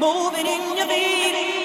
Moving in your feel